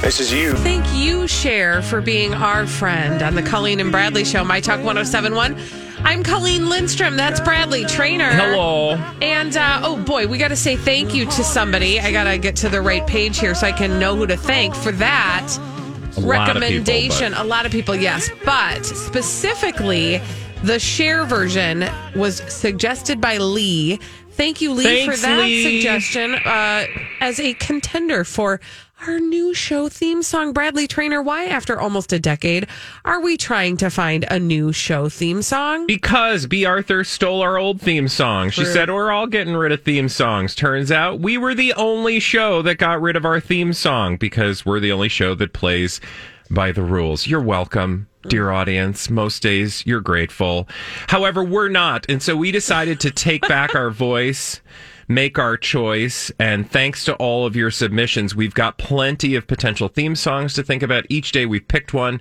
This is you. Thank you, Cher, for being our friend on the Colleen and Bradley Show, My Talk 1071. I'm Colleen Lindstrom. That's Bradley Traynor. Hello. And uh, oh boy, we got to say thank you to somebody. I got to get to the right page here so I can know who to thank for that A lot people, recommendation. but- a lot of people, yes. But specifically, the Cher version was suggested by Lee. Thank you, Lee, Thanks, for that Lee. suggestion uh, as a contender for our new show theme song. Bradley Traynor, why, after almost a decade, are we trying to find a new show theme song? Because Bea Arthur stole our old theme song. She said, We're all getting rid of theme songs. Turns out we were the only show that got rid of our theme song because we're the only show that plays by the rules. You're welcome, dear audience. Most days you're grateful. However, we're not. And so we decided to take back our voice. Make our choice, and thanks to all of your submissions, we've got plenty of potential theme songs to think about. Each day we've picked one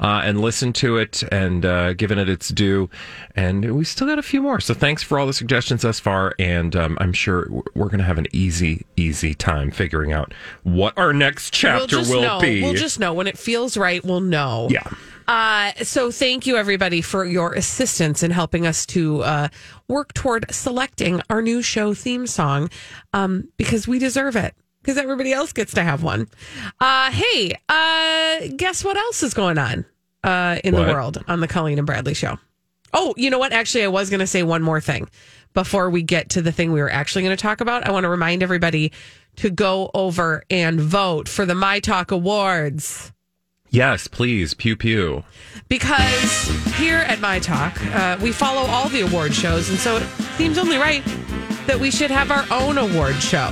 uh, and listened to it and uh, given it its due, and we still got a few more. So thanks for all the suggestions thus far, and um, I'm sure we're going to have an easy, easy time figuring out what our next chapter we'll will know. be. We'll just know when it feels right. We'll know. yeah. Uh, so thank you everybody for your assistance in helping us to uh, work toward selecting our new show theme song um, because we deserve it because everybody else gets to have one. Uh, hey, uh, guess what else is going on uh, in What? the world on the Colleen and Bradley show? Oh, you know what? Actually, I was going to say one more thing before we get to the thing we were actually going to talk about. I want to remind everybody to go over and vote for the My Talk Awards Yes, please. Pew pew. because here at My Talk, uh, we follow all the award shows, and so it seems only right that we should have our own award show.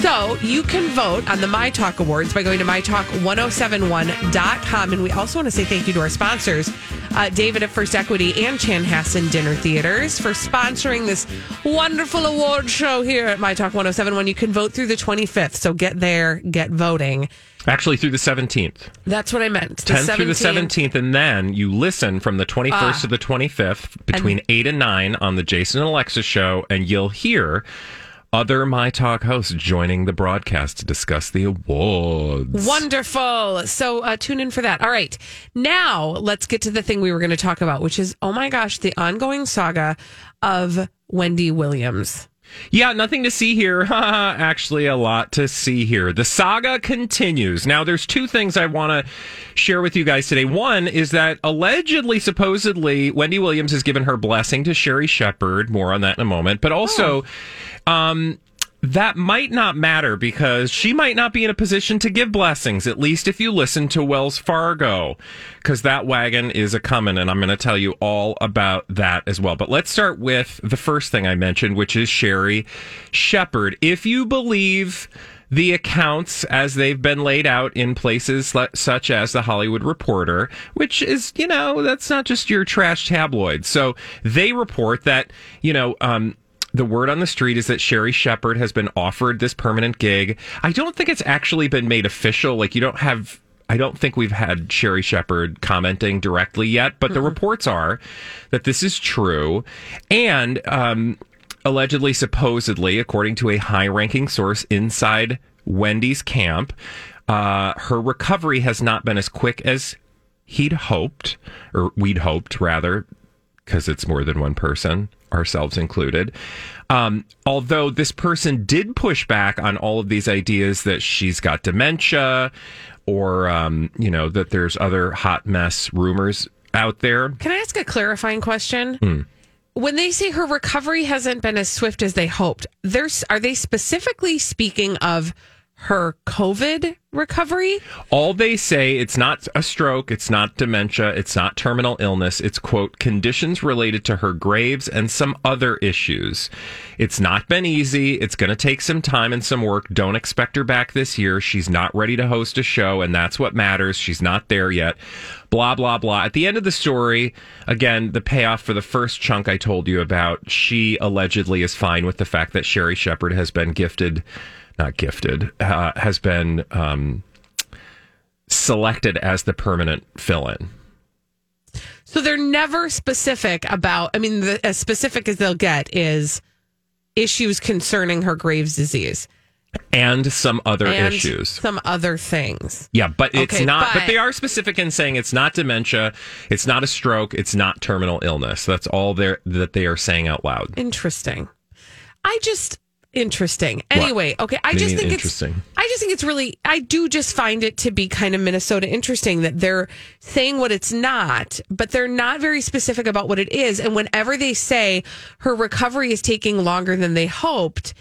So you can vote on the My Talk Awards by going to mytalk1071.com. And we also want to say thank you to our sponsors, uh, David at First Equity and Chanhassen Dinner Theaters, for sponsoring this wonderful award show here at My Talk 1071. You can vote through the 25th. So get there, get voting. Actually, through the 17th. That's what I meant. The 10th through the 17th. 17th, and then you listen from the 21st Ah. to the 25th between 8 and 9 on the Jason and Alexa show, and you'll hear other My Talk hosts joining the broadcast to discuss the awards. Wonderful. So uh, tune in for that. All right. Now let's get to the thing we were going to talk about, which is, oh my gosh, the ongoing saga of Wendy Williams. Yeah, nothing to see here. Actually, a lot to see here. The saga continues. Now, there's two things I want to share with you guys today. One is that allegedly, supposedly, Wendy Williams has given her blessing to Sherri Shepherd. More on that in a moment. But also, um, that might not matter because she might not be in a position to give blessings, at least if you listen to Wells Fargo, because that wagon is a coming, and I'm going to tell you all about that as well. But let's start with the first thing I mentioned, which is Sherri Shepherd. If you believe the accounts as they've been laid out in places such as the Hollywood Reporter, which is, you know, that's not just your trash tabloid. So they report that, you know, um, the word on the street is that Sherri Shepherd has been offered this permanent gig. I don't think it's actually been made official. Like, you don't have. I don't think we've had Sherri Shepherd commenting directly yet, but the reports are that this is true. And um, allegedly, supposedly, according to a high ranking source inside Wendy's camp, uh, her recovery has not been as quick as he'd hoped, or we'd hoped, rather, because it's more than one person. Ourselves included. Um, although this person did push back on all of these ideas that she's got dementia or, um, you know, that there's other hot mess rumors out there. Can I ask a clarifying question? Hmm. When they say her recovery hasn't been as swift as they hoped, there's are they specifically speaking of her COVID recovery? All they say it's not a stroke, it's not dementia, it's not terminal illness. It's quote conditions related to her graves and some other issues. It's not been easy. It's going to take some time and some work. Don't expect her back this year. She's not ready to host a show and that's what matters. She's not there yet. Blah blah blah. At the end of the story, again, the payoff for the first chunk I told you about, she allegedly is fine with the fact that Sherri Shepherd has been gifted not gifted, uh, has been um, selected as the permanent fill in. So they're never specific about, I mean, the, as specific as they'll get is issues concerning her Graves' disease and some other and issues. some other things. Yeah, but it's Okay, not. But, but- they are specific in saying it's not dementia, it's not a stroke, it's not terminal illness. That's all they that they are saying out loud. Interesting. I just interesting. Anyway, okay. I What just think interesting? it's I just think it's really I do just find it to be kind of Minnesota interesting that they're saying what it's not, but they're not very specific about what it is. And whenever they say her recovery is taking longer than they hoped,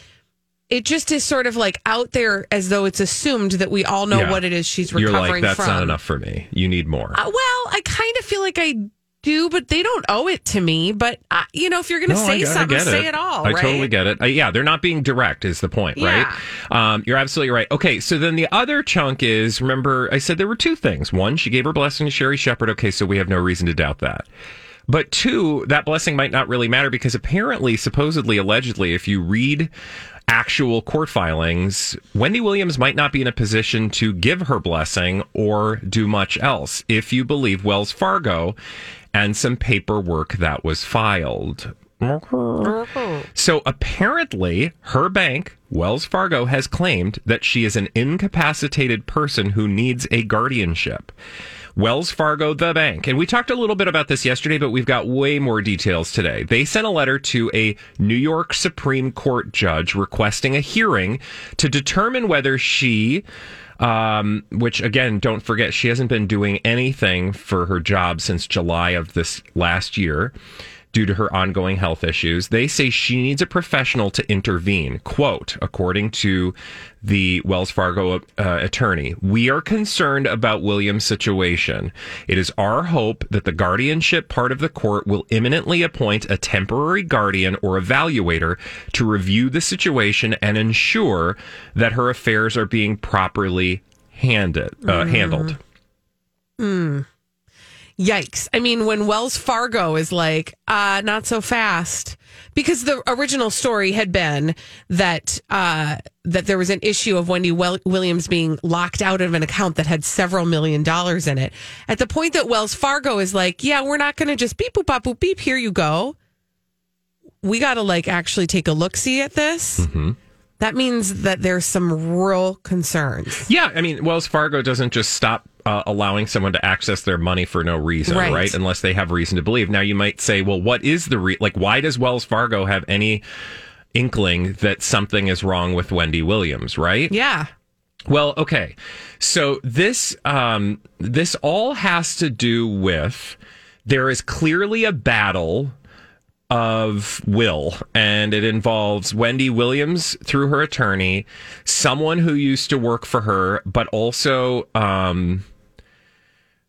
it just is sort of like out there as though it's assumed that we all know Yeah. what it is she's You're recovering like that's from. not enough for me. You need more. Uh, well, I kind of feel like I do, but they don't owe it to me. But uh, you know, if you're going to No, say I, get- I something, get say it all. I right? totally get it. Uh, yeah, they're not being direct, is the point, right? Um, you're absolutely right. Okay, so then the other chunk is remember, I said there were two things. One, she gave her blessing to Sherri Shepherd. Okay, so we have no reason to doubt that. But two, that blessing might not really matter because apparently, supposedly, allegedly, if you read actual court filings, Wendy Williams might not be in a position to give her blessing or do much else if you believe Wells Fargo and some paperwork that was filed. So apparently, her bank, Wells Fargo, has claimed that she is an incapacitated person who needs a guardianship. Wells Fargo, the bank. And we talked a little bit about this yesterday, but we've got way more details today. They sent a letter to a New York Supreme Court judge requesting a hearing to determine whether she um, which again, don't forget, she hasn't been doing anything for her job since July of this last year due to her ongoing health issues. They say she needs a professional to intervene. Quote, according to the Wells Fargo uh, attorney, we are concerned about William's situation. It is our hope that the guardianship part of the court will imminently appoint a temporary guardian or evaluator to review the situation and ensure that her affairs are being properly handed, uh, handled. Yikes. I mean, when Wells Fargo is like, uh, not so fast. Because the original story had been that uh, that there was an issue of Wendy Wel- Williams being locked out of an account that had several million dollars in it. At the point that Wells Fargo is like, yeah, we're not going to just beep boop bop boop beep. Here you go. We got to like actually take a look see at this. That means that there's some real concerns. Yeah, I mean, Wells Fargo doesn't just stop uh, allowing someone to access their money for no reason, Right. right. Unless they have reason to believe. Now, you might say, well, what is the re- like? Why does Wells Fargo have any inkling that something is wrong with Wendy Williams? Right? Yeah. Well, okay. So this um, this all has to do with there is clearly a battle of will, and it involves Wendy Williams through her attorney, someone who used to work for her, but also. Um,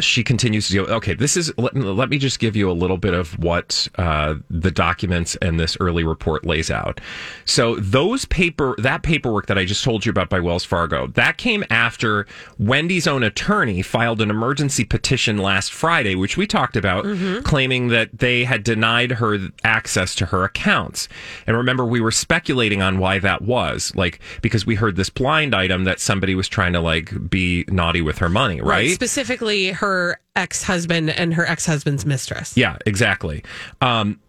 she continues to do okay this is let, let me just give you a little bit of what uh, the documents and this early report lays out. So those paper that paperwork that i just told you about by wells fargo that came after wendy's own attorney filed an emergency petition last friday which we talked about claiming that they had denied her access to her accounts. And remember we were speculating on why that was like because we heard this blind item that somebody was trying to like be naughty with her money right? Specifically, her ex husband and her ex husband's mistress. Yeah, exactly. Um,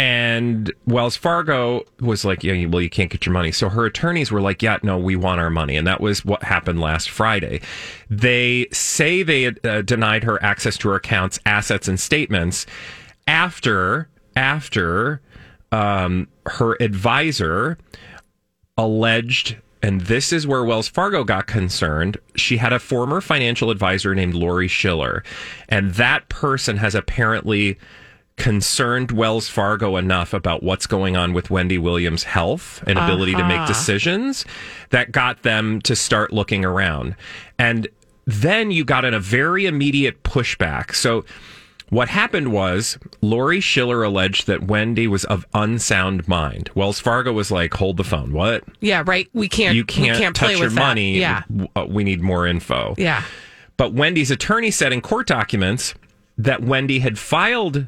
and Wells Fargo was like, yeah, well, you can't get your money. So her attorneys were like, yeah, no, we want our money. And that was what happened last Friday. They say they uh, denied her access to her accounts, assets, and statements after after um, her advisor alleged, and this is where Wells Fargo got concerned. She had a former financial advisor named Lori Schiller, and that person has apparently concerned Wells Fargo enough about what's going on with Wendy Williams' health and ability to make uh-huh. decisions that got them to start looking around. And then you got in a very immediate pushback. So what happened was Lori Schiller alleged that Wendy was of unsound mind. Wells Fargo was like, "Hold the phone. What? Yeah, right. We can't. You can't, we can't touch play your with that. money. Yeah, uh, we need more info." yeah. But Wendy's attorney said in court documents that Wendy had filed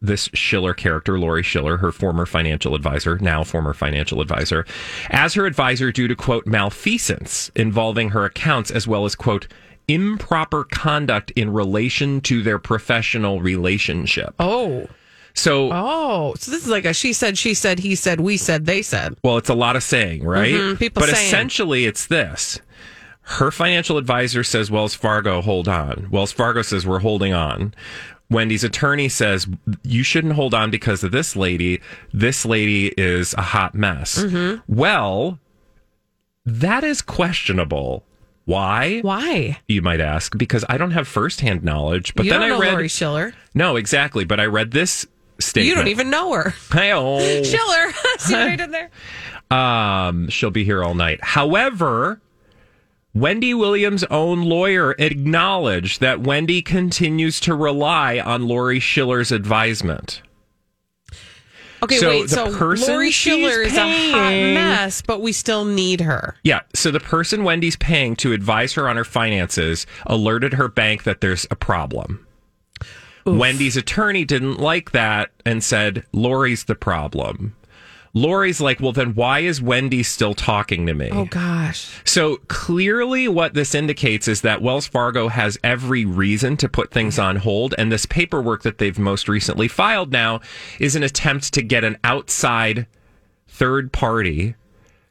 this Schiller character, Lori Schiller, her former financial advisor, now former financial advisor, as her advisor due to quote malfeasance involving her accounts as well as quote improper conduct in relation to their professional relationship. Oh, So oh. So this is like a she said, she said, he said, we said, they said. Well, it's a lot of saying, right? Mhm, people but saying. essentially, it's this. Her financial advisor says, Wells Fargo, hold on. Wells Fargo says, we're holding on. Wendy's attorney says, you shouldn't hold on because of this lady. This lady is a hot mess. Mm-hmm. Well, that is questionable. Why? Why? You might ask, because I don't have firsthand knowledge. But you then don't I know read. Lori Schiller. No, exactly. But I read this statement. You don't even know her. Hey-oh. Schiller. See what I did there? Um, she'll be here all night. However, Wendy Williams' own lawyer acknowledged that Wendy continues to rely on Lori Schiller's advisement. Okay, So wait. the So person Lori Schiller is a hot mess, but we still need her. Yeah, so the person Wendy's paying to advise her on her finances alerted her bank that there's a problem. Wendy's attorney didn't like that and said, Lori's the problem. Lori's like, well, then why is Wendy still talking to me? Oh gosh. So clearly, what this indicates is that Wells Fargo has every reason to put things on hold. And this paperwork that they've most recently filed now is an attempt to get an outside third party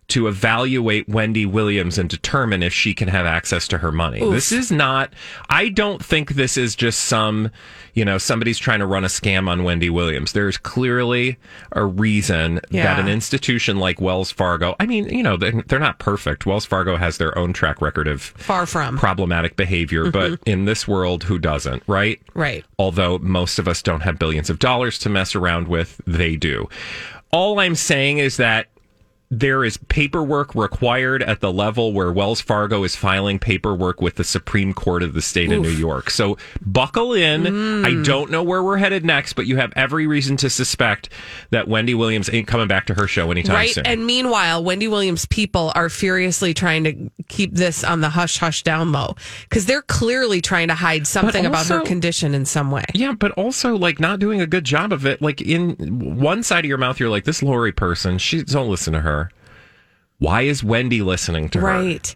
to evaluate Wendy Williams and determine if she can have access to her money. This is not, I don't think this is just some, you know, somebody's trying to run a scam on Wendy Williams. There's clearly a reason that an institution like Wells Fargo, I mean, you know, they're, they're not perfect. Wells Fargo has their own track record of Far from. problematic behavior, mm-hmm. but in this world, who doesn't, right? Right. although most of us don't have billions of dollars to mess around with, they do. All I'm saying is that there is paperwork required at the level where Wells Fargo is filing paperwork with the Supreme Court of the state of New York. So buckle in. I hmm. don't know where we're headed next, but you have every reason to suspect that Wendy Williams ain't coming back to her show anytime Right. soon. And meanwhile, Wendy Williams' people are furiously trying to keep this on the hush hush down low because they're clearly trying to hide something about her condition in some way. Yeah, but also like not doing a good job of it. Like in one side of your mouth, you're like, this Lori person, she don't listen to her. Why is Wendy listening to her? Right.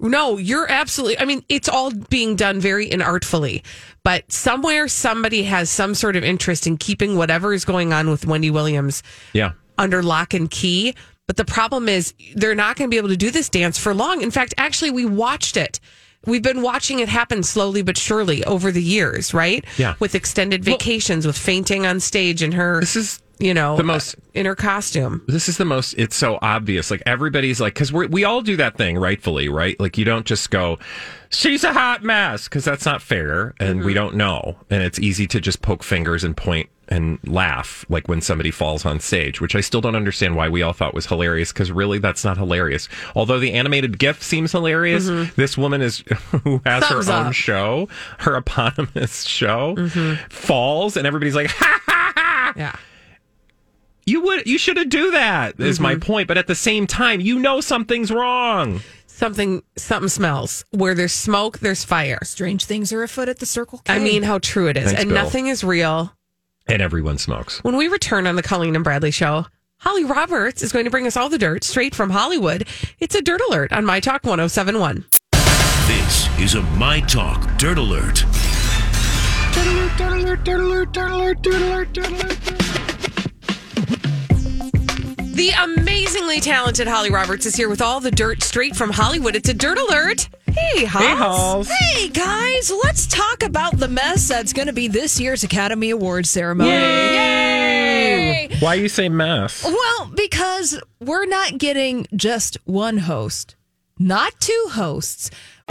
No, you're absolutely. I mean, it's all being done very inartfully, but somewhere somebody has some sort of interest in keeping whatever is going on with Wendy Williams Yeah. under lock and key. But the problem is they're not going to be able to do this dance for long. In fact, actually, we watched it. We've been watching it happen slowly but surely over the years, right? Yeah. With extended vacations, with fainting on stage and her, This is you know, the most- uh, in her costume. this is the most it's so obvious. Like everybody's like because we we all do that thing rightfully right? Like you don't just go she's a hot mess because that's not fair and we mm-hmm. don't know. And it's easy to just poke fingers and point and laugh like when somebody falls on stage which i still don't understand why we all thought was hilarious because really that's not hilarious. Although the animated gif seems hilarious mm-hmm. this woman is who has Thumbs her own up. show her eponymous show mm-hmm. falls and everybody's like ha ha ha! Yeah. You would you should have do that is my mm-hmm. point but at the same time you know something's wrong Something, something smells. Where there's smoke, there's fire. Strange things are afoot at the Circle K. I mean, how true it is. Thanks, and Bill. nothing is real. and everyone smokes When we return on the Colleen and Bradley show, Holly Roberts is going to bring us all the dirt straight from Hollywood. It's a dirt alert on My Talk 1071. This is a My Talk Dirt Alert. Dirt Alert. Dirt Alert. Dirt Alert. Dirt Alert. Dirt Alert. The amazingly talented Holly Roberts is here with all the dirt straight from Hollywood. It's a dirt alert. Hey, Holly. Hey guys, let's talk about the mess that's going to be this year's Academy Awards ceremony. Yay! Yay! Why you say mess? Well, because we're not getting just one host, not two hosts.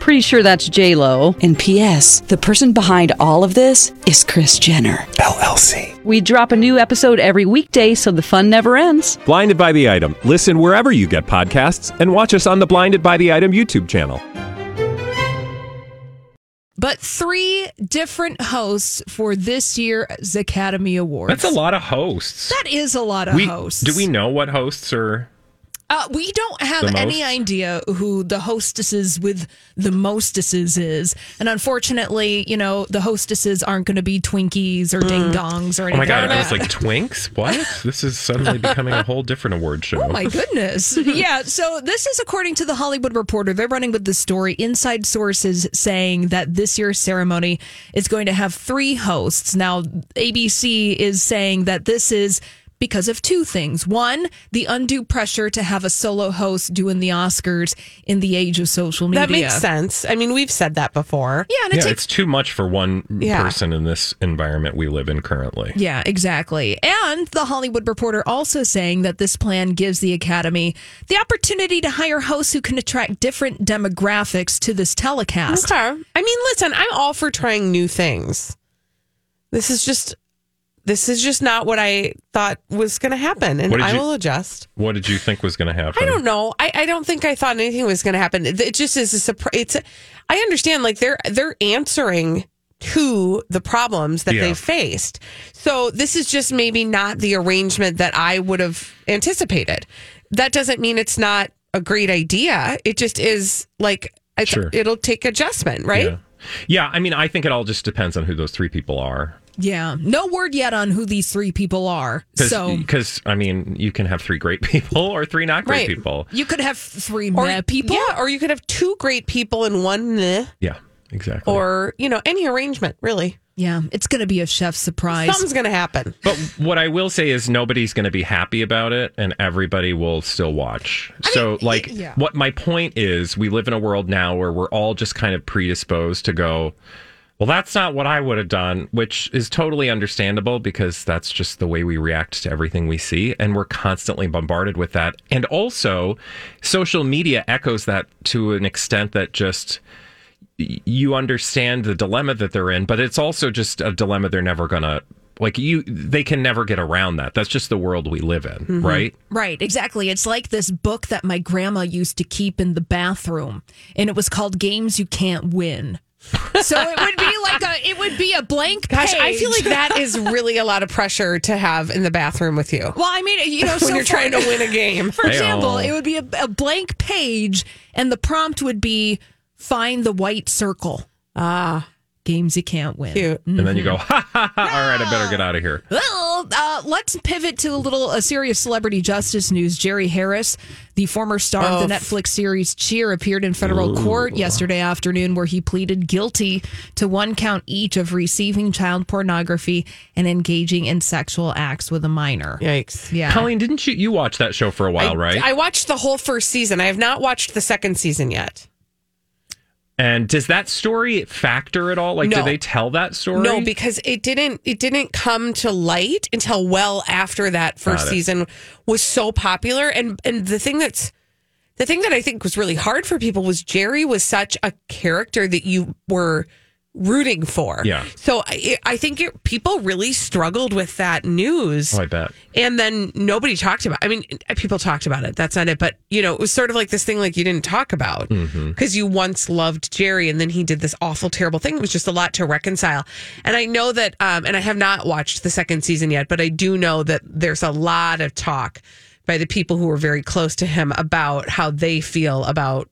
Pretty sure that's J Lo. And P.S. The person behind all of this is Kris Jenner LLC. We drop a new episode every weekday, so the fun never ends. Blinded by the item. Listen wherever you get podcasts, and watch us on the Blinded by the Item YouTube channel. But three different hosts for this year's Academy Awards. That's a lot of hosts. That is a lot of we, hosts. Do we know what hosts are? Uh, we don't have any idea who the hostesses with the mostesses is, and unfortunately, you know, the hostesses aren't going to be Twinkies or Ding Dongs or anything. Oh my god, like I was like Twinks. What? This is suddenly becoming a whole different award show. Oh my goodness. yeah. So this is according to the Hollywood Reporter. They're running with the story. Inside sources saying that this year's ceremony is going to have three hosts. Now, ABC is saying that this is because of two things. One, the undue pressure to have a solo host doing the Oscars in the age of social media. That makes sense. I mean, we've said that before. Yeah, and it Yeah, takes it's too much for one Yeah. person in this environment we live in currently. Yeah, exactly. And the Hollywood Reporter also saying that this plan gives the Academy the opportunity to hire hosts who can attract different demographics to this telecast. Okay. I mean, listen, I'm all for trying new things. This is just this is just not what I thought was going to happen, and I you- will adjust. What did you think was going to happen? I don't know. I, I don't think I thought anything was going to happen. It it just is a surprise. It's. A, I understand. Like they're they're answering to the problems that Yeah. they faced. So this is just maybe not the arrangement that I would have anticipated. That doesn't mean it's not a great idea. It just is like Sure. it'll take adjustment, right? Yeah. yeah, I mean, I think it all just depends on who those three people are. Yeah, no word yet on who these three people are. So Because, I mean, you can have three great people or three not great Right. people. you could have three Or meh people. yeah, or you could have two great people in one, meh, Yeah, exactly. or you know any arrangement. Really, Yeah, it's going to be a chef surprise. something's going to happen. But what I will say is nobody's going to be happy about it and everybody will still watch. so, like, yeah. what my point is, we live in a world now where we're all just kind of predisposed to go, well, that's not what I would have done, which is totally understandable because that's just the way we react to everything we see. And we're constantly bombarded with that. And also, social media echoes that to an extent that just you understand the dilemma that they're in, but it's also just a dilemma they're never gonna like you they can never get around that. That's just the world we live in, mm-hmm. right? Right, exactly. It's like this book that my grandma used to keep in the bathroom, and it was called Games You Can't Win. So it would be like a it would be a blank Gosh, I feel like that is really a lot of pressure to have in the bathroom with you Well, I mean, you know, when so you're for- trying to win a game. For example, Hey-oh. it would be a, a blank page, and the prompt would be find the white circle. Ah, Games you can't win. cute. And then you go, ha ha ha, all right, I better get out of here. Well, uh, let's pivot to a little uh, serious celebrity justice news. Jerry Harris, the former star of the Netflix series Cheer, appeared in federal court yesterday afternoon where he pleaded guilty to one count each of receiving child pornography and engaging in sexual acts with a minor. Yikes. Yeah. Colleen, didn't you you watch that show for a while, I, right? I watched the whole first season. I have not watched the second season yet. And does that story factor at all? Like, do they tell that story? No, because it didn't. It didn't come to light until well after that first season was so popular. And and the thing that's the thing that I think was really hard for people was Jerry was such a character that you were rooting for. Yeah. So I, I think it, people really struggled with that news. Oh, I bet. And then nobody talked about. I mean, people talked about it. That's not it. But you know, it was sort of like this thing like you didn't talk about because you once loved Jerry, and then he did this awful, terrible thing. It was just a lot to reconcile. And I know that, um, and I have not watched the second season yet, but I do know that there's a lot of talk by the people who were very close to him about how they feel about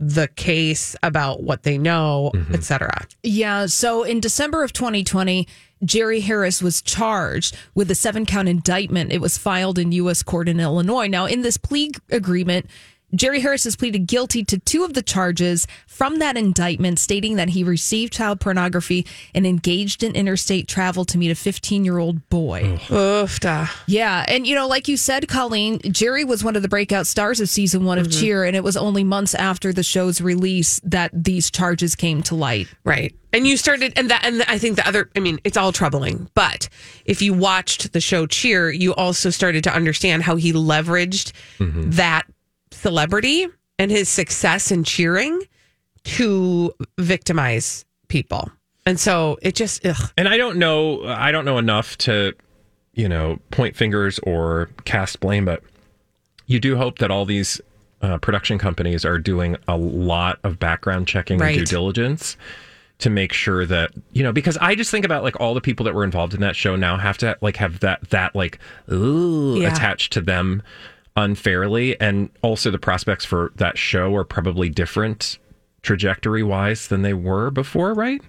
the case, about what they know, mm-hmm. et cetera. Yeah. So in December of 2020, Jerry Harris was charged with a seven count indictment. It was filed in U.S. court in Illinois. Now, in this plea agreement, Jerry Harris has pleaded guilty to two of the charges from that indictment, stating that he received child pornography and engaged in interstate travel to meet a 15 year old boy. Oof. Yeah. And, you know, like you said, Colleen, Jerry was one of the breakout stars of season one of mm-hmm. Cheer, and it was only months after the show's release that these charges came to light. Right. And you started, and that, and I think the other, I mean, it's all troubling, but if you watched the show Cheer, you also started to understand how he leveraged mm-hmm. that celebrity and his success in cheering to victimize people. And so it just, ugh. And I don't know. I don't know enough to, you know, point fingers or cast blame, but you do hope that all these uh, production companies are doing a lot of background checking Right. and due diligence to make sure that you know because I just think about like all the people that were involved in that show now have to like have that that like ooh Yeah. attached to them unfairly and also the prospects for that show are probably different trajectory wise than they were before right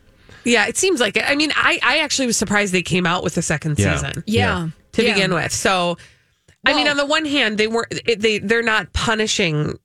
Yeah, it seems like it. I mean, I, I actually was surprised they came out with the second Yeah. season. Yeah. to Yeah. begin with. So, I mean, on the one hand, they weren't they they're not punishing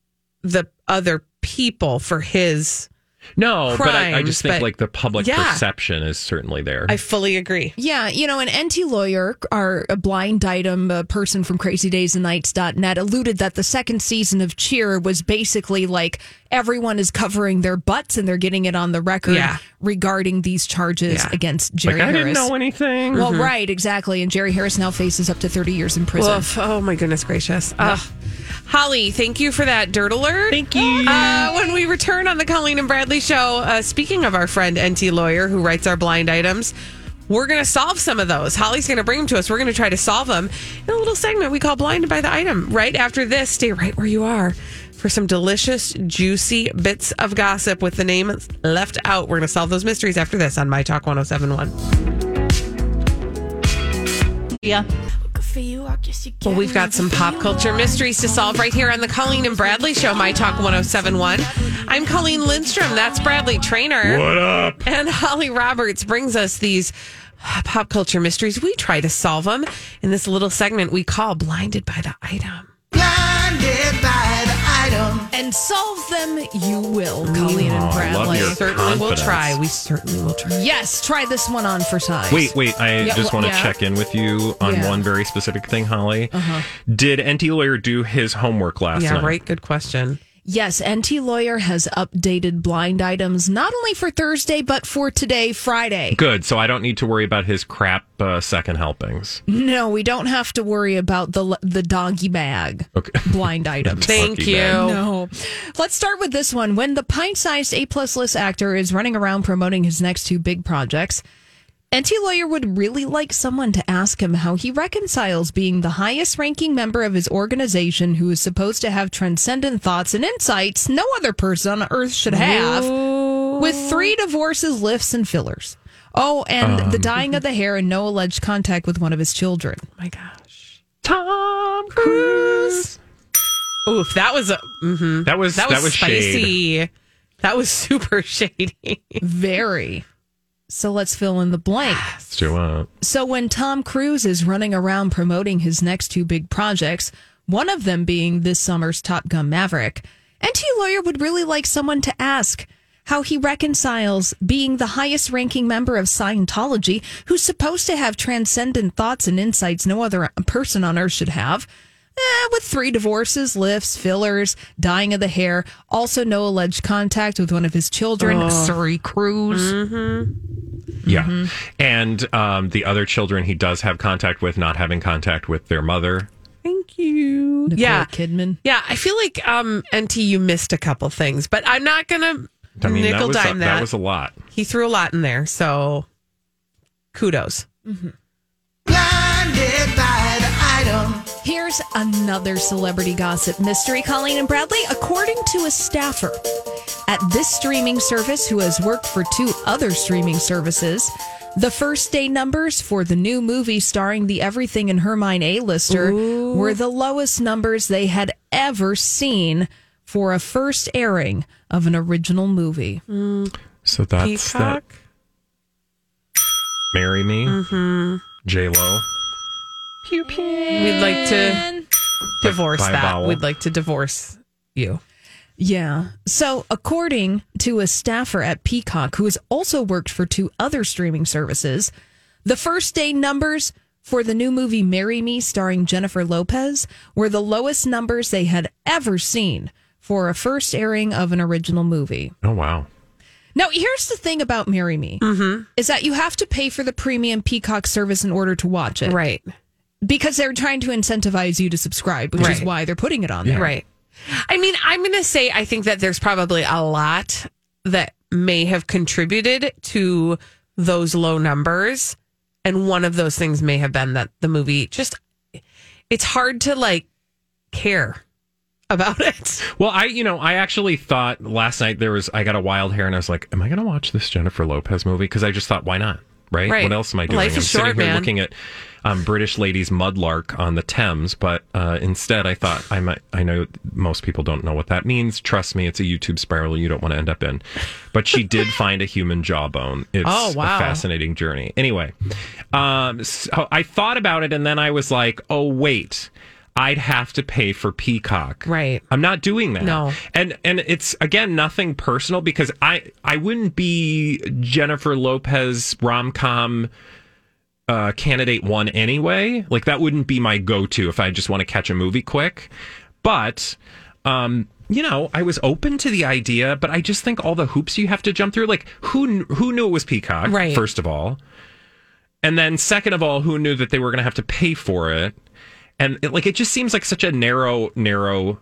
the other people for his. No, but I, I just think but- like the public Yeah. perception is certainly there. I fully agree. Yeah, you know, an Enty lawyer, our a blind item a person from crazydaysandnights.net, alluded that the second season of Cheer was basically like everyone is covering their butts and they're getting it on the record Yeah. regarding these charges Yeah. against Jerry like I Harris. didn't know anything. Well, right, exactly. And Jerry Harris now faces up to 30 years in prison. Oof. oh my goodness gracious. Ugh. Holly, thank you for that dirt alert. Thank you. Uh, when we return on the Colleen and Bradley show, uh, speaking of our friend Enty Lawyer who writes our blind items, we're going to solve some of those. Holly's going to bring them to us. We're going to try to solve them in a little segment we call Blinded by the Item. Right after this, stay right where you are for some delicious, juicy bits of gossip with the name left out. We're going to solve those mysteries after this on My Talk 1071. Yeah. Well, we've got some pop culture mysteries to solve right here on the Colleen and Bradley Show, My Talk 1071. I'm Colleen Lindstrom. That's Bradley Traynor. What up? And Holly Roberts brings us these pop culture mysteries. We try to solve them in this little segment we call Blinded by the Item. And solve them you will, Colleen and Oh, I Bradley. your Certainly will try. We certainly will try. Yes, try this one on for size. Wait, wait. I Yeah, just well, want to yeah. check in with you on Yeah. Uh-huh. one very specific thing, Holly. Did Enty Lawyer do his homework last night? Yeah, right. Good question. Yes, Enty Lawyer has updated blind items not only for Thursday, but for today, Friday. Good. So I don't need to worry about his crap uh, second helpings. No, we don't have to worry about the the doggy bag Okay. blind items. Thank you. man. No. Let's start with this one. When the pint sized A plus list actor is running around promoting his next two big projects, Enty Lawyer would really like someone to ask him how he reconciles being the highest ranking member of his organization who is supposed to have transcendent thoughts and insights no other person on earth should have with three divorces, lifts, and fillers. Oh, and the dyeing of the hair and no alleged contact with one of his children. my gosh. Tom Cruise. Oof, that was a mhm. That was that was, shade. spicy. That was super shady. Very. So let's fill in the blank. Let's do it. So when Tom Cruise is running around promoting his next two big projects, one of them being this summer's Top Gun Maverick, Enty Lawyer would really like someone to ask how he reconciles being the highest ranking member of Scientology, who's supposed to have transcendent thoughts and insights no other person on earth should have. Eh, with three divorces, lifts, fillers, dyeing of the hair, also no alleged contact with one of his children, Suri Cruise. Yeah. Mm-hmm. And um, the other children he does have contact with, not having contact with their mother. Thank you. Nicole yeah. Kidman. Yeah, I feel like um Enty you missed a couple things, but I'm not gonna I mean, that Nickel was, a, dime that that. was a lot. He threw a lot in there, so kudos. Here's another celebrity gossip mystery, Colleen and Bradley. According to a staffer at this streaming service who has worked for two other streaming services, the first day numbers for the new movie starring the Everything in Her Mind A-lister were the lowest numbers they had ever seen for a first airing of an original movie. So that's that. Peacock. Marry me, Mm-hmm. J Lo. We'd like to divorce by that. vowel. We'd like to divorce you. Yeah. So, according to a staffer at Peacock, who has also worked for two other streaming services, the first day numbers for the new movie Marry Me, starring Jennifer Lopez, were the lowest numbers they had ever seen for a first airing of an original movie. Oh wow. Now, here's the thing about Marry Me mm-hmm. is that you have to pay for the premium Peacock service in order to watch it. Right. Because they're trying to incentivize you to subscribe, which is why they're putting it on there. Right. I mean, I'm going to say I think that there's probably a lot that may have contributed to those low numbers. And one of those things may have been that the movie just, it's hard to like care about it. Well, I, you know, I actually thought last night there was, I got a wild hair and I was like, am I going to watch this Jennifer Lopez movie? Because I just thought, why not? Right? Right. What else am I doing? Life I'm is sitting short, here man. looking at um, British Ladies Mudlark on the Thames, but uh, instead I thought I might, I know most people don't know what that means. Trust me, it's a YouTube spiral you don't want to end up in. But she did find a human jawbone. It's Oh, wow. a fascinating journey. Anyway, um, so I thought about it and then I was like, oh, wait. I'd have to pay for Peacock. Right. I'm not doing that. No. And and it's again nothing personal because I I wouldn't be Jennifer Lopez rom com uh, candidate one anyway. Like that wouldn't be my go to if I just want to catch a movie quick. But um, you know, I was open to the idea, but I just think all the hoops you have to jump through. Like who who knew it was Peacock? Right. First of all, and then second of all, who knew that they were going to have to pay for it? And it, like it just seems like such a narrow narrow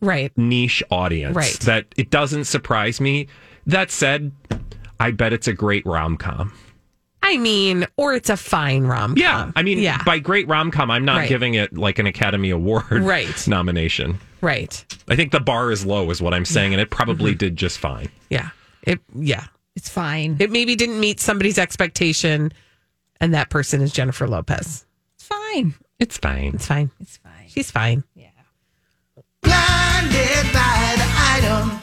Right. niche audience Right. that it doesn't surprise me. That said, I bet it's a great rom com. I mean, or it's a fine rom. Com. Yeah, I mean, yeah. by great rom com, I'm not Right. giving it like an Academy Award Right. nomination. right. I think the bar is low, is what I'm saying, and it Mm-hmm. probably did just fine. Yeah. It, yeah. It's fine. It maybe didn't meet somebody's expectation, and that person is Jennifer Lopez. It's fine. It's fine. It's fine. It's fine. She's fine. Yeah. Blinded by the item.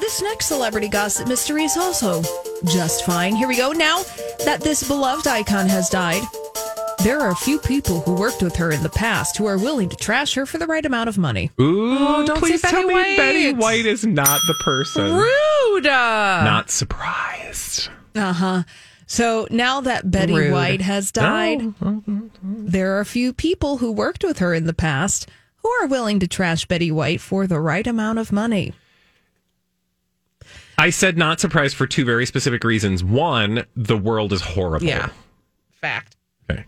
This next celebrity gossip mystery is also just fine. Here we go. Now that this beloved icon has died, there are a few people who worked with her in the past who are willing to trash her for the right amount of money. Ooh, don't please say tell Betty me White. Betty White is not the person. Rude. Not surprised. Uh huh. So now that Betty Rude. White has died, oh, oh, oh, there are a few people who worked with her in the past who are willing to trash Betty White for the right amount of money. I said not surprised for two very specific reasons. One, the world is horrible. Yeah. Fact. Okay.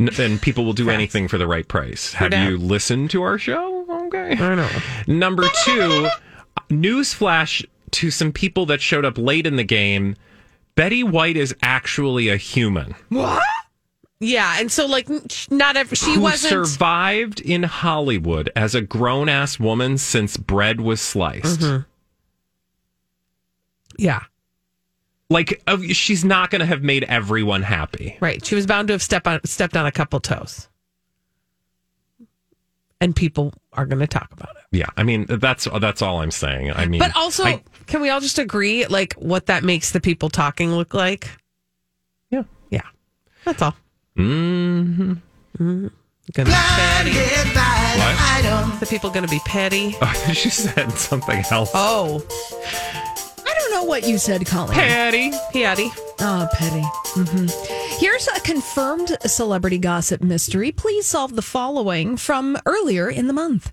N- and people will do Facts. anything for the right price. Have that. you listened to our show? Okay. I know. Number two, newsflash to some people that showed up late in the game. Betty White is actually a human What? Yeah, and so like not every she who wasn't. survived in Hollywood as a grown ass woman since bread was sliced. Mm-hmm. yeah, Like, uh, she's not going to have made everyone happy. right. She was bound to have stepped on stepped on a couple toes, and people are going to talk about it. Yeah, I mean that's that's all I'm saying. I mean, But also, I- can we all just agree like what that makes the people talking look like? yeah. Yeah, that's all. Mm-hmm. Gonna be petty. What? The people going to be petty. Oh, she said something else. Oh, I don't know what you said, Colin. Petty. petty. Oh, petty. Mm-hmm. Here's a confirmed celebrity gossip mystery. Please solve the following from earlier in the month.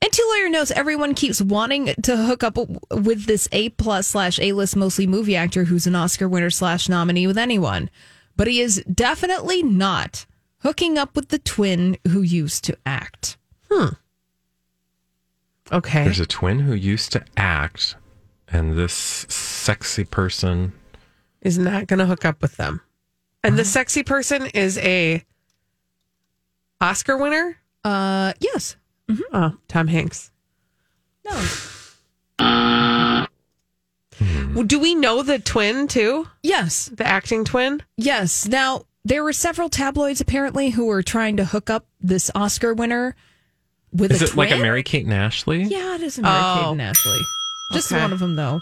Enty Lawyer knows everyone keeps wanting to hook up with this A plus slash A list mostly movie actor who's an Oscar winner slash nominee with anyone, but he is definitely not hooking up with the twin who used to act. Hmm. Okay. There's a twin who used to act. and this sexy person. is not going to hook up with them. And the sexy person is a Oscar winner. Uh, yes. Oh, Tom Hanks. No. Well, Do we know the twin too? Yes. The acting twin? Yes. Now, there were several tabloids apparently who were trying to hook up this Oscar winner with Is a it like a? Mary Kate and Ashley? Yeah, it is a Mary Oh. Kate and Ashley. Just Okay. one of them, though.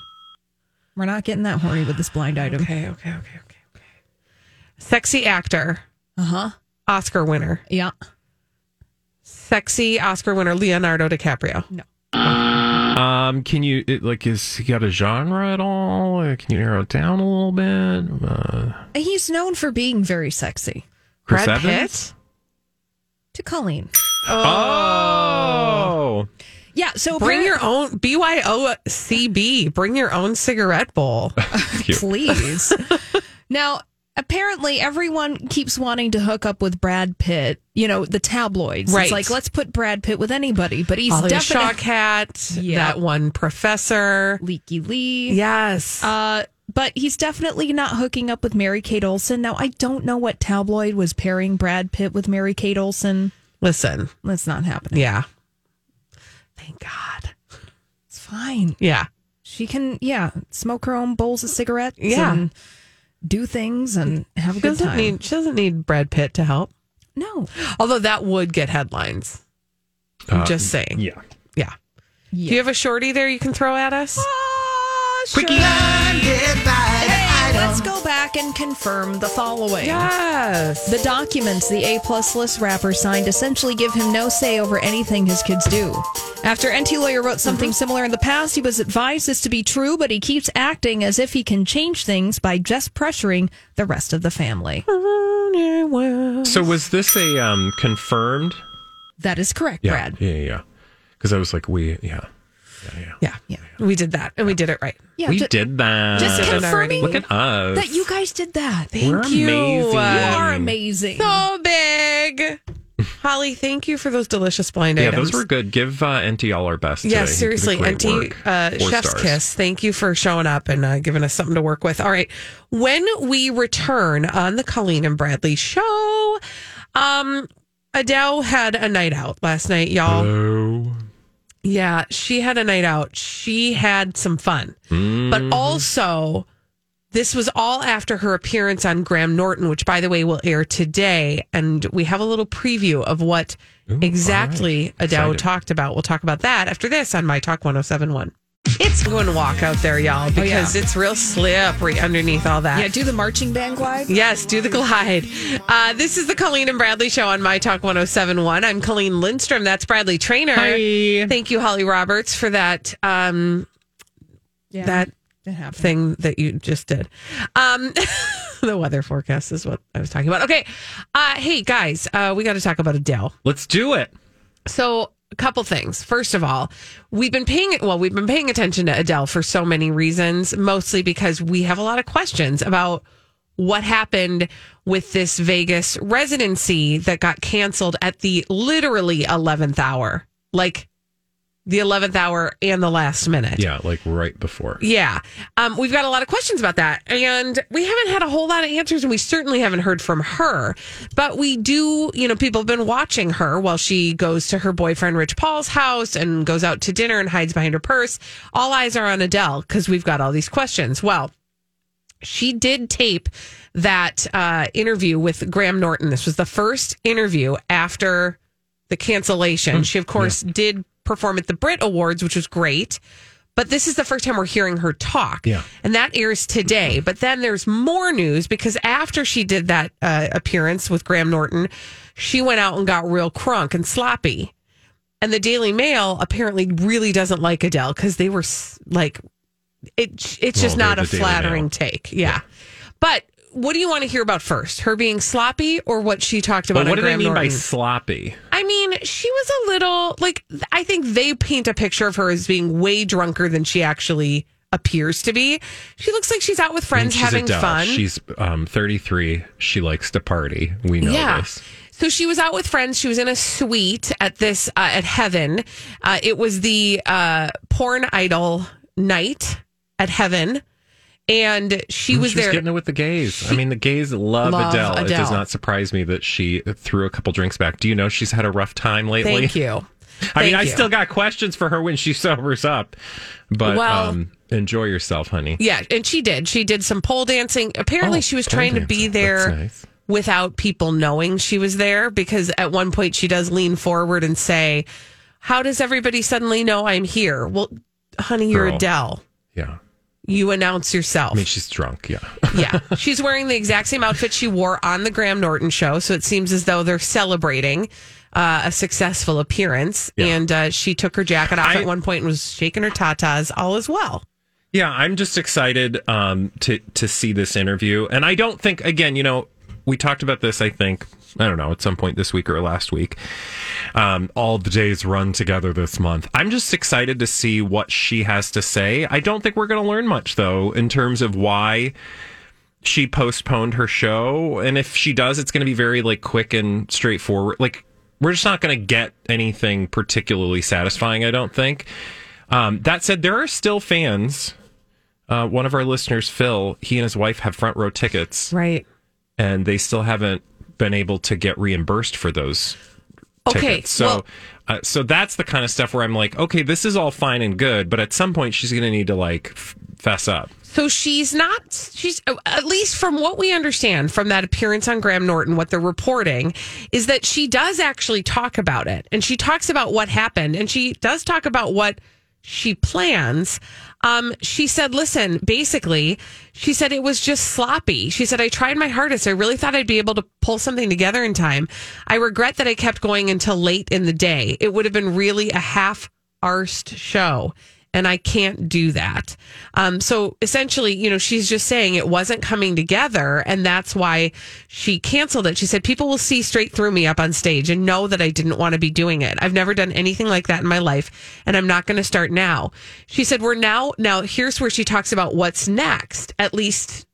We're not getting that horny with this blind item. Okay, okay, okay, okay, okay. Sexy actor, Uh huh. Oscar winner. Yeah. Sexy Oscar winner, Leonardo DiCaprio. No. Um, can you it, like is he got a genre at all? Uh, Can you narrow it down a little bit? Uh, He's known for being very sexy. Chris Brad Evans? Pitt? To Colleen. Oh, Yeah. So Bring appar- your own BYOCB. Bring your own cigarette bowl. please. now, apparently, everyone keeps wanting to hook up with Brad Pitt. You know, the tabloids. Right. It's like let's put Brad Pitt with anybody, but he's Holly definitely Shawkat, Yeah. that one professor. Leaky Lee. Yes. Uh, but he's definitely not hooking up with Mary Kate Olsen. Now, I don't know what tabloid was pairing Brad Pitt with Mary Kate Olsen. Listen, That's not happening. yeah. Thank God. It's fine. Yeah. She can, yeah, smoke her own bowls of cigarettes. Yeah. and do things and have a She good doesn't time. need she doesn't need Brad Pitt to help. no. Although that would get headlines. I'm Uh, just saying. yeah. Yeah. Do you have a shorty there you can throw at us? Quickie. Hey, let's go back and confirm the following. Yes. The documents the A plus list rapper signed essentially give him no say over anything his kids do. After Enty Lawyer wrote something similar in the past, he was advised this to be true, but he keeps acting as if he can change things by just pressuring the rest of the family. So was this a um confirmed? That is correct, Yeah, Brad. yeah, yeah. Because I was like, we, yeah, yeah, yeah. Yeah. Yeah. We did that and we did it right. Yeah, we ju- did that. just Did it confirming Look at us. that you guys did that. Thank We're you. amazing. You are amazing. so big. Holly, thank you for those delicious blind yeah, items. those were good. Give uh, Enty all our best. today. Yes, He did seriously, great Enty work. uh, Four Chef's stars. Kiss. Thank you for showing up and uh, giving us something to work with. All right, when we return on the Colleen and Bradley show, um, Adele had a night out last night, y'all. Oh. Yeah, she had a night out. She had some fun, Mm-hmm. but also. This was all after her appearance on Graham Norton, which, by the way, will air today. And we have a little preview of what Ooh, exactly right. Talked about. We'll talk about that after this on My Talk 1071. It's going to walk out there, y'all, because it's real slippery underneath all that. Yeah, do the marching band glide. Yes, do the glide. Uh, this is the Colleen and Bradley show on My Talk 1071. I'm Colleen Lindstrom. That's Bradley Traynor. Hi. Thank you, Holly Roberts, for that um, Yeah, that it thing that you just did. Um, the weather forecast is what I was talking about. Okay. Uh, hey, guys, uh, we got to talk about Adele. Let's do it. So, a couple things. First of all, we've been paying well, we've been paying attention to Adele for so many reasons, mostly because we have a lot of questions about what happened with this Vegas residency that got canceled at the literally 11th hour. Like the 11th hour and the last minute. Yeah, like right before. Yeah. Um, we've got a lot of questions about that. And we haven't had a whole lot of answers, and we certainly haven't heard from her. But we do, you know, people have been watching her while she goes to her boyfriend Rich Paul's house and goes out to dinner and hides behind her purse. All eyes are on Adele because we've got all these questions. Well, she did tape that uh, interview with Graham Norton. This was the first interview after the cancellation. She, of course, did perform at the Brit Awards, which was great. But this is the first time we're hearing her talk. Yeah. And that airs today. But then there's more news because after she did that uh, appearance with Graham Norton, she went out and got real crunk and sloppy. And the Daily Mail apparently really doesn't like Adele because they were like, it, it's just Well, not a flattering Mail. take. Yeah. But what do you want to hear about first? Her being sloppy or what she talked about? But what do they Graham mean by sloppy? I mean, she was a little like I think they paint a picture of her as being way drunker than she actually appears to be. She looks like she's out with I mean, friends having fun. She's um, 33. She likes to party. We know yeah. this. So she was out with friends. She was in a suite at this uh, at Heaven. Uh, it was the uh, porn idol night at Heaven, and she was She's there. getting it with the gays. I mean, the gays love, Love Adele. It does not surprise me that she threw a couple drinks back. Do you know she's had a rough time lately? Thank you. I mean, Thank I you. still got questions for her when she sobers up. But Well- um, enjoy yourself, honey. Yeah, and she did. She did some pole dancing. Apparently, Oh, she was trying to be there nice. without people knowing she was there because at one point she does lean forward and say, How does everybody suddenly know I'm here? Well, honey, you're. Adele. Yeah. You announce yourself. I mean, she's drunk. Yeah. yeah. She's wearing the exact same outfit she wore on the Graham Norton show. So it seems as though they're celebrating uh, a successful appearance. Yeah. And uh, she took her jacket off I- at one point and was shaking her tatas all as well. Yeah, I'm just excited um, to to see this interview, and I don't think again, you know, we talked about this. I think I don't know at some point this week or last week. Um, all the days run together this month. I'm just excited to see what she has to say. I don't think we're going to learn much though in terms of why she postponed her show, and if she does, it's going to be very like quick and straightforward. Like we're just not going to get anything particularly satisfying. I don't think. Um, that said, there are still fans. Uh, one of our listeners, Phil, he and his wife have front row tickets, Right. And they still haven't been able to get reimbursed for those Okay, tickets. So, well- uh, so that's the kind of stuff where I'm like, okay, this is all fine and good, but at some point she's going to need to like f- fess up. So she's not, she's, at least from what we understand from that appearance on Graham Norton, what they're reporting is that she does actually talk about it. And she talks about what happened. And she does talk about what she plans. Um, she said, listen, basically, she said it was just sloppy. She said, I tried my hardest. I really thought I'd be able to pull something together in time. I regret that I kept going until late in the day. It would have been really a half arsed show and I can't do that. Um, so essentially, you know, she's just saying it wasn't coming together, and that's why she canceled it. She said, People will see straight through me up on stage and know that I didn't want to be doing it. I've never done anything like that in my life, and I'm not going to start now. She said, We're now, now here's where she talks about what's next, at least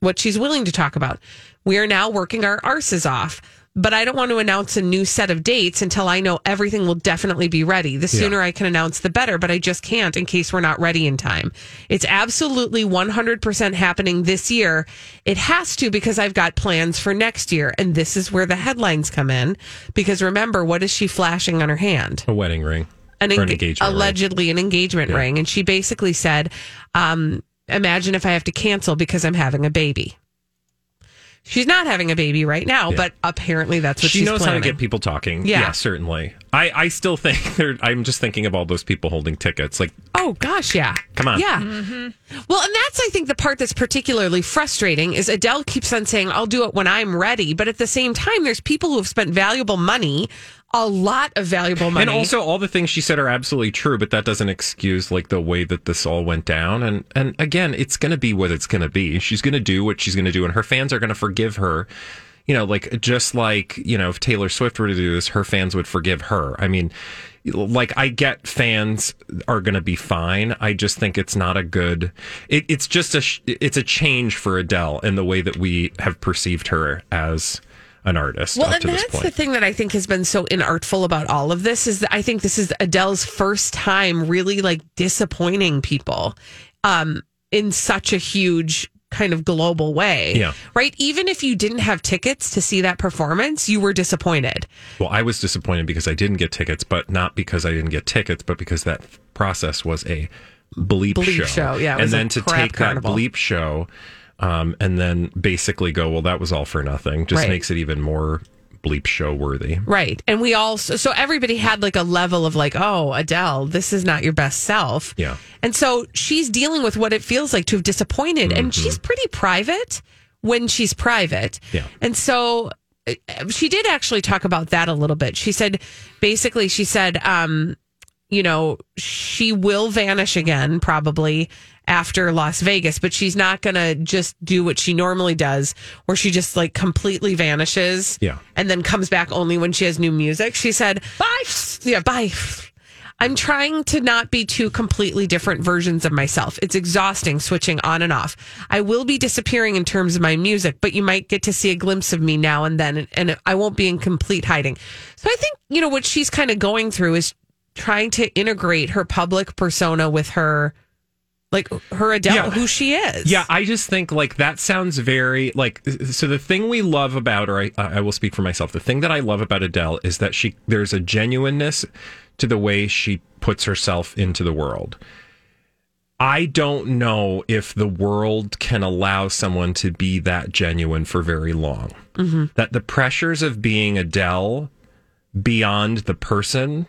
what she's willing to talk about. We are now working our arses off. But I don't want to announce a new set of dates until I know everything will definitely be ready. The sooner I can announce, the better, but I just can't in case we're not ready in time. It's absolutely 100% happening this year. It has to because I've got plans for next year. And this is where the headlines come in. Because remember, what is she flashing on her hand? A wedding ring. an Or an enga- engagement ring. allegedly an engagement ring and she basically said um, imagine if i have to cancel because i'm having a baby she's not having a baby right now but apparently that's what she she's knows planning. how to get people talking. Yeah. Yeah, certainly. I, I still think they're, I'm just thinking of all those people holding tickets. Like, oh gosh yeah Come on. yeah mm-hmm. well and that's i think the part that's particularly frustrating is adele keeps on saying i'll do it when i'm ready but at the same time there's people who have spent valuable money a lot of valuable money And also, all the things she said are absolutely true, but that doesn't excuse like the way that this all went down. And and again, it's going to be what it's going to be. She's going to do what she's going to do, and her fans are going to forgive her. You know, like just like you know, if Taylor Swift were to do this, her fans would forgive her. I mean, like I get fans are going to be fine. I just think it's not a good. It, it's just a it's a change for Adele in the way that we have perceived her as an artist Well, up and to this that's the thing that I think has been so inartful about all of this is that I think this is Adele's first time really like disappointing people um, in such a huge kind of global way. Yeah. Right? Even if you didn't have tickets to see that performance, you were disappointed. Well, I was disappointed because I didn't get tickets, but not because I didn't get tickets, but because that process was a bleep, Bleep show. show, yeah, and then to take carnival. that bleep show um, and then basically go, well, that was all for nothing, just Right. makes it even more bleep show worthy. Right. And we all, so everybody had like a level of like, oh, Adele, this is not your best self. Yeah. And so she's dealing with what it feels like to have disappointed. And she's pretty private when she's private. Yeah. And so uh, she did actually talk about that a little bit. She said, basically, she said, um, you know, she will vanish again probably after Las Vegas, but she's not going to just do what she normally does, where she just like completely vanishes Yeah. and then comes back only when she has new music. She said, bye. Yeah, bye. I'm trying to not be two completely different versions of myself. It's exhausting switching on and off. I will be disappearing in terms of my music, but you might get to see a glimpse of me now and then, and, and I won't be in complete hiding. So I think, you know, what she's kind of going through is trying to integrate her public persona with her like her Adele, Yeah. who she is. Yeah, I just think like that sounds very like so. The thing we love about, or I, I will speak for myself. The thing that I love about Adele is that she there's a genuineness to the way she puts herself into the world. I don't know if the world can allow someone to be that genuine for very long. Mm-hmm. That the pressures of being Adele beyond the person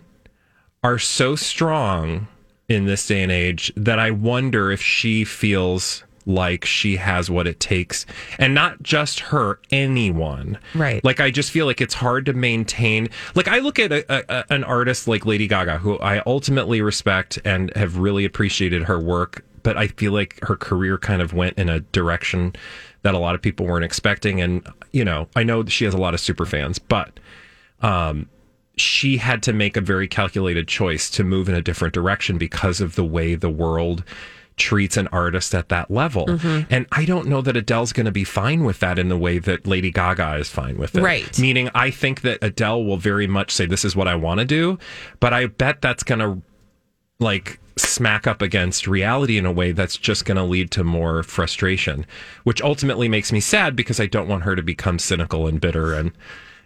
are so strong in this day and age that I wonder if she feels like she has what it takes. And not just her anyone. Right. like i just feel like it's hard to maintain. Like i look at a, a, an artist like lady gaga who i ultimately respect and have really appreciated her work but i feel like her career kind of went in a direction that a lot of people weren't expecting. And you know i know she has a lot of super fans but um, she had to make a very calculated choice to move in a different direction because of the way the world treats an artist at that level. Mm-hmm. And I don't know that Adele's going to be fine with that in the way that Lady Gaga is fine with it. Right. Meaning, I think that Adele will very much say, This is what I want to do. But I bet that's going to like smack up against reality in a way that's just going to lead to more frustration, which ultimately makes me sad because I don't want her to become cynical and bitter and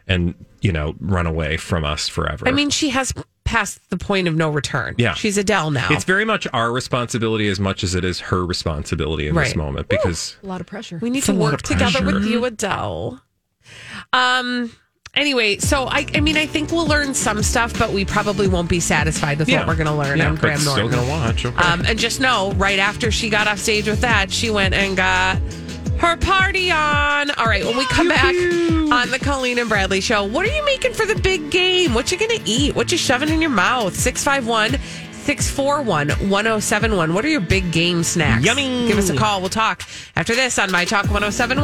and you know run away from us forever. I mean, she has passed the point of no return. Yeah. she's Adele now. it's very much our responsibility as much as it is her responsibility in this Right. moment because A lot of pressure. we need It's to lot work of together pressure. with you, Adele. Um. Anyway, so I, I mean, I think we'll learn some stuff, but we probably won't be satisfied with what we're going to learn yeah, on but Graham still Norton. going to watch. Okay. Um, and just know, right after she got off stage with that, she went and got her party on. All right, when we come back on the Colleen and Bradley show, what are you making for the big game? What you gonna eat? What you shoving in your mouth? 651 641 1071. What are your big game snacks? Yummy. Give us a call. We'll talk after this on My Talk 1071.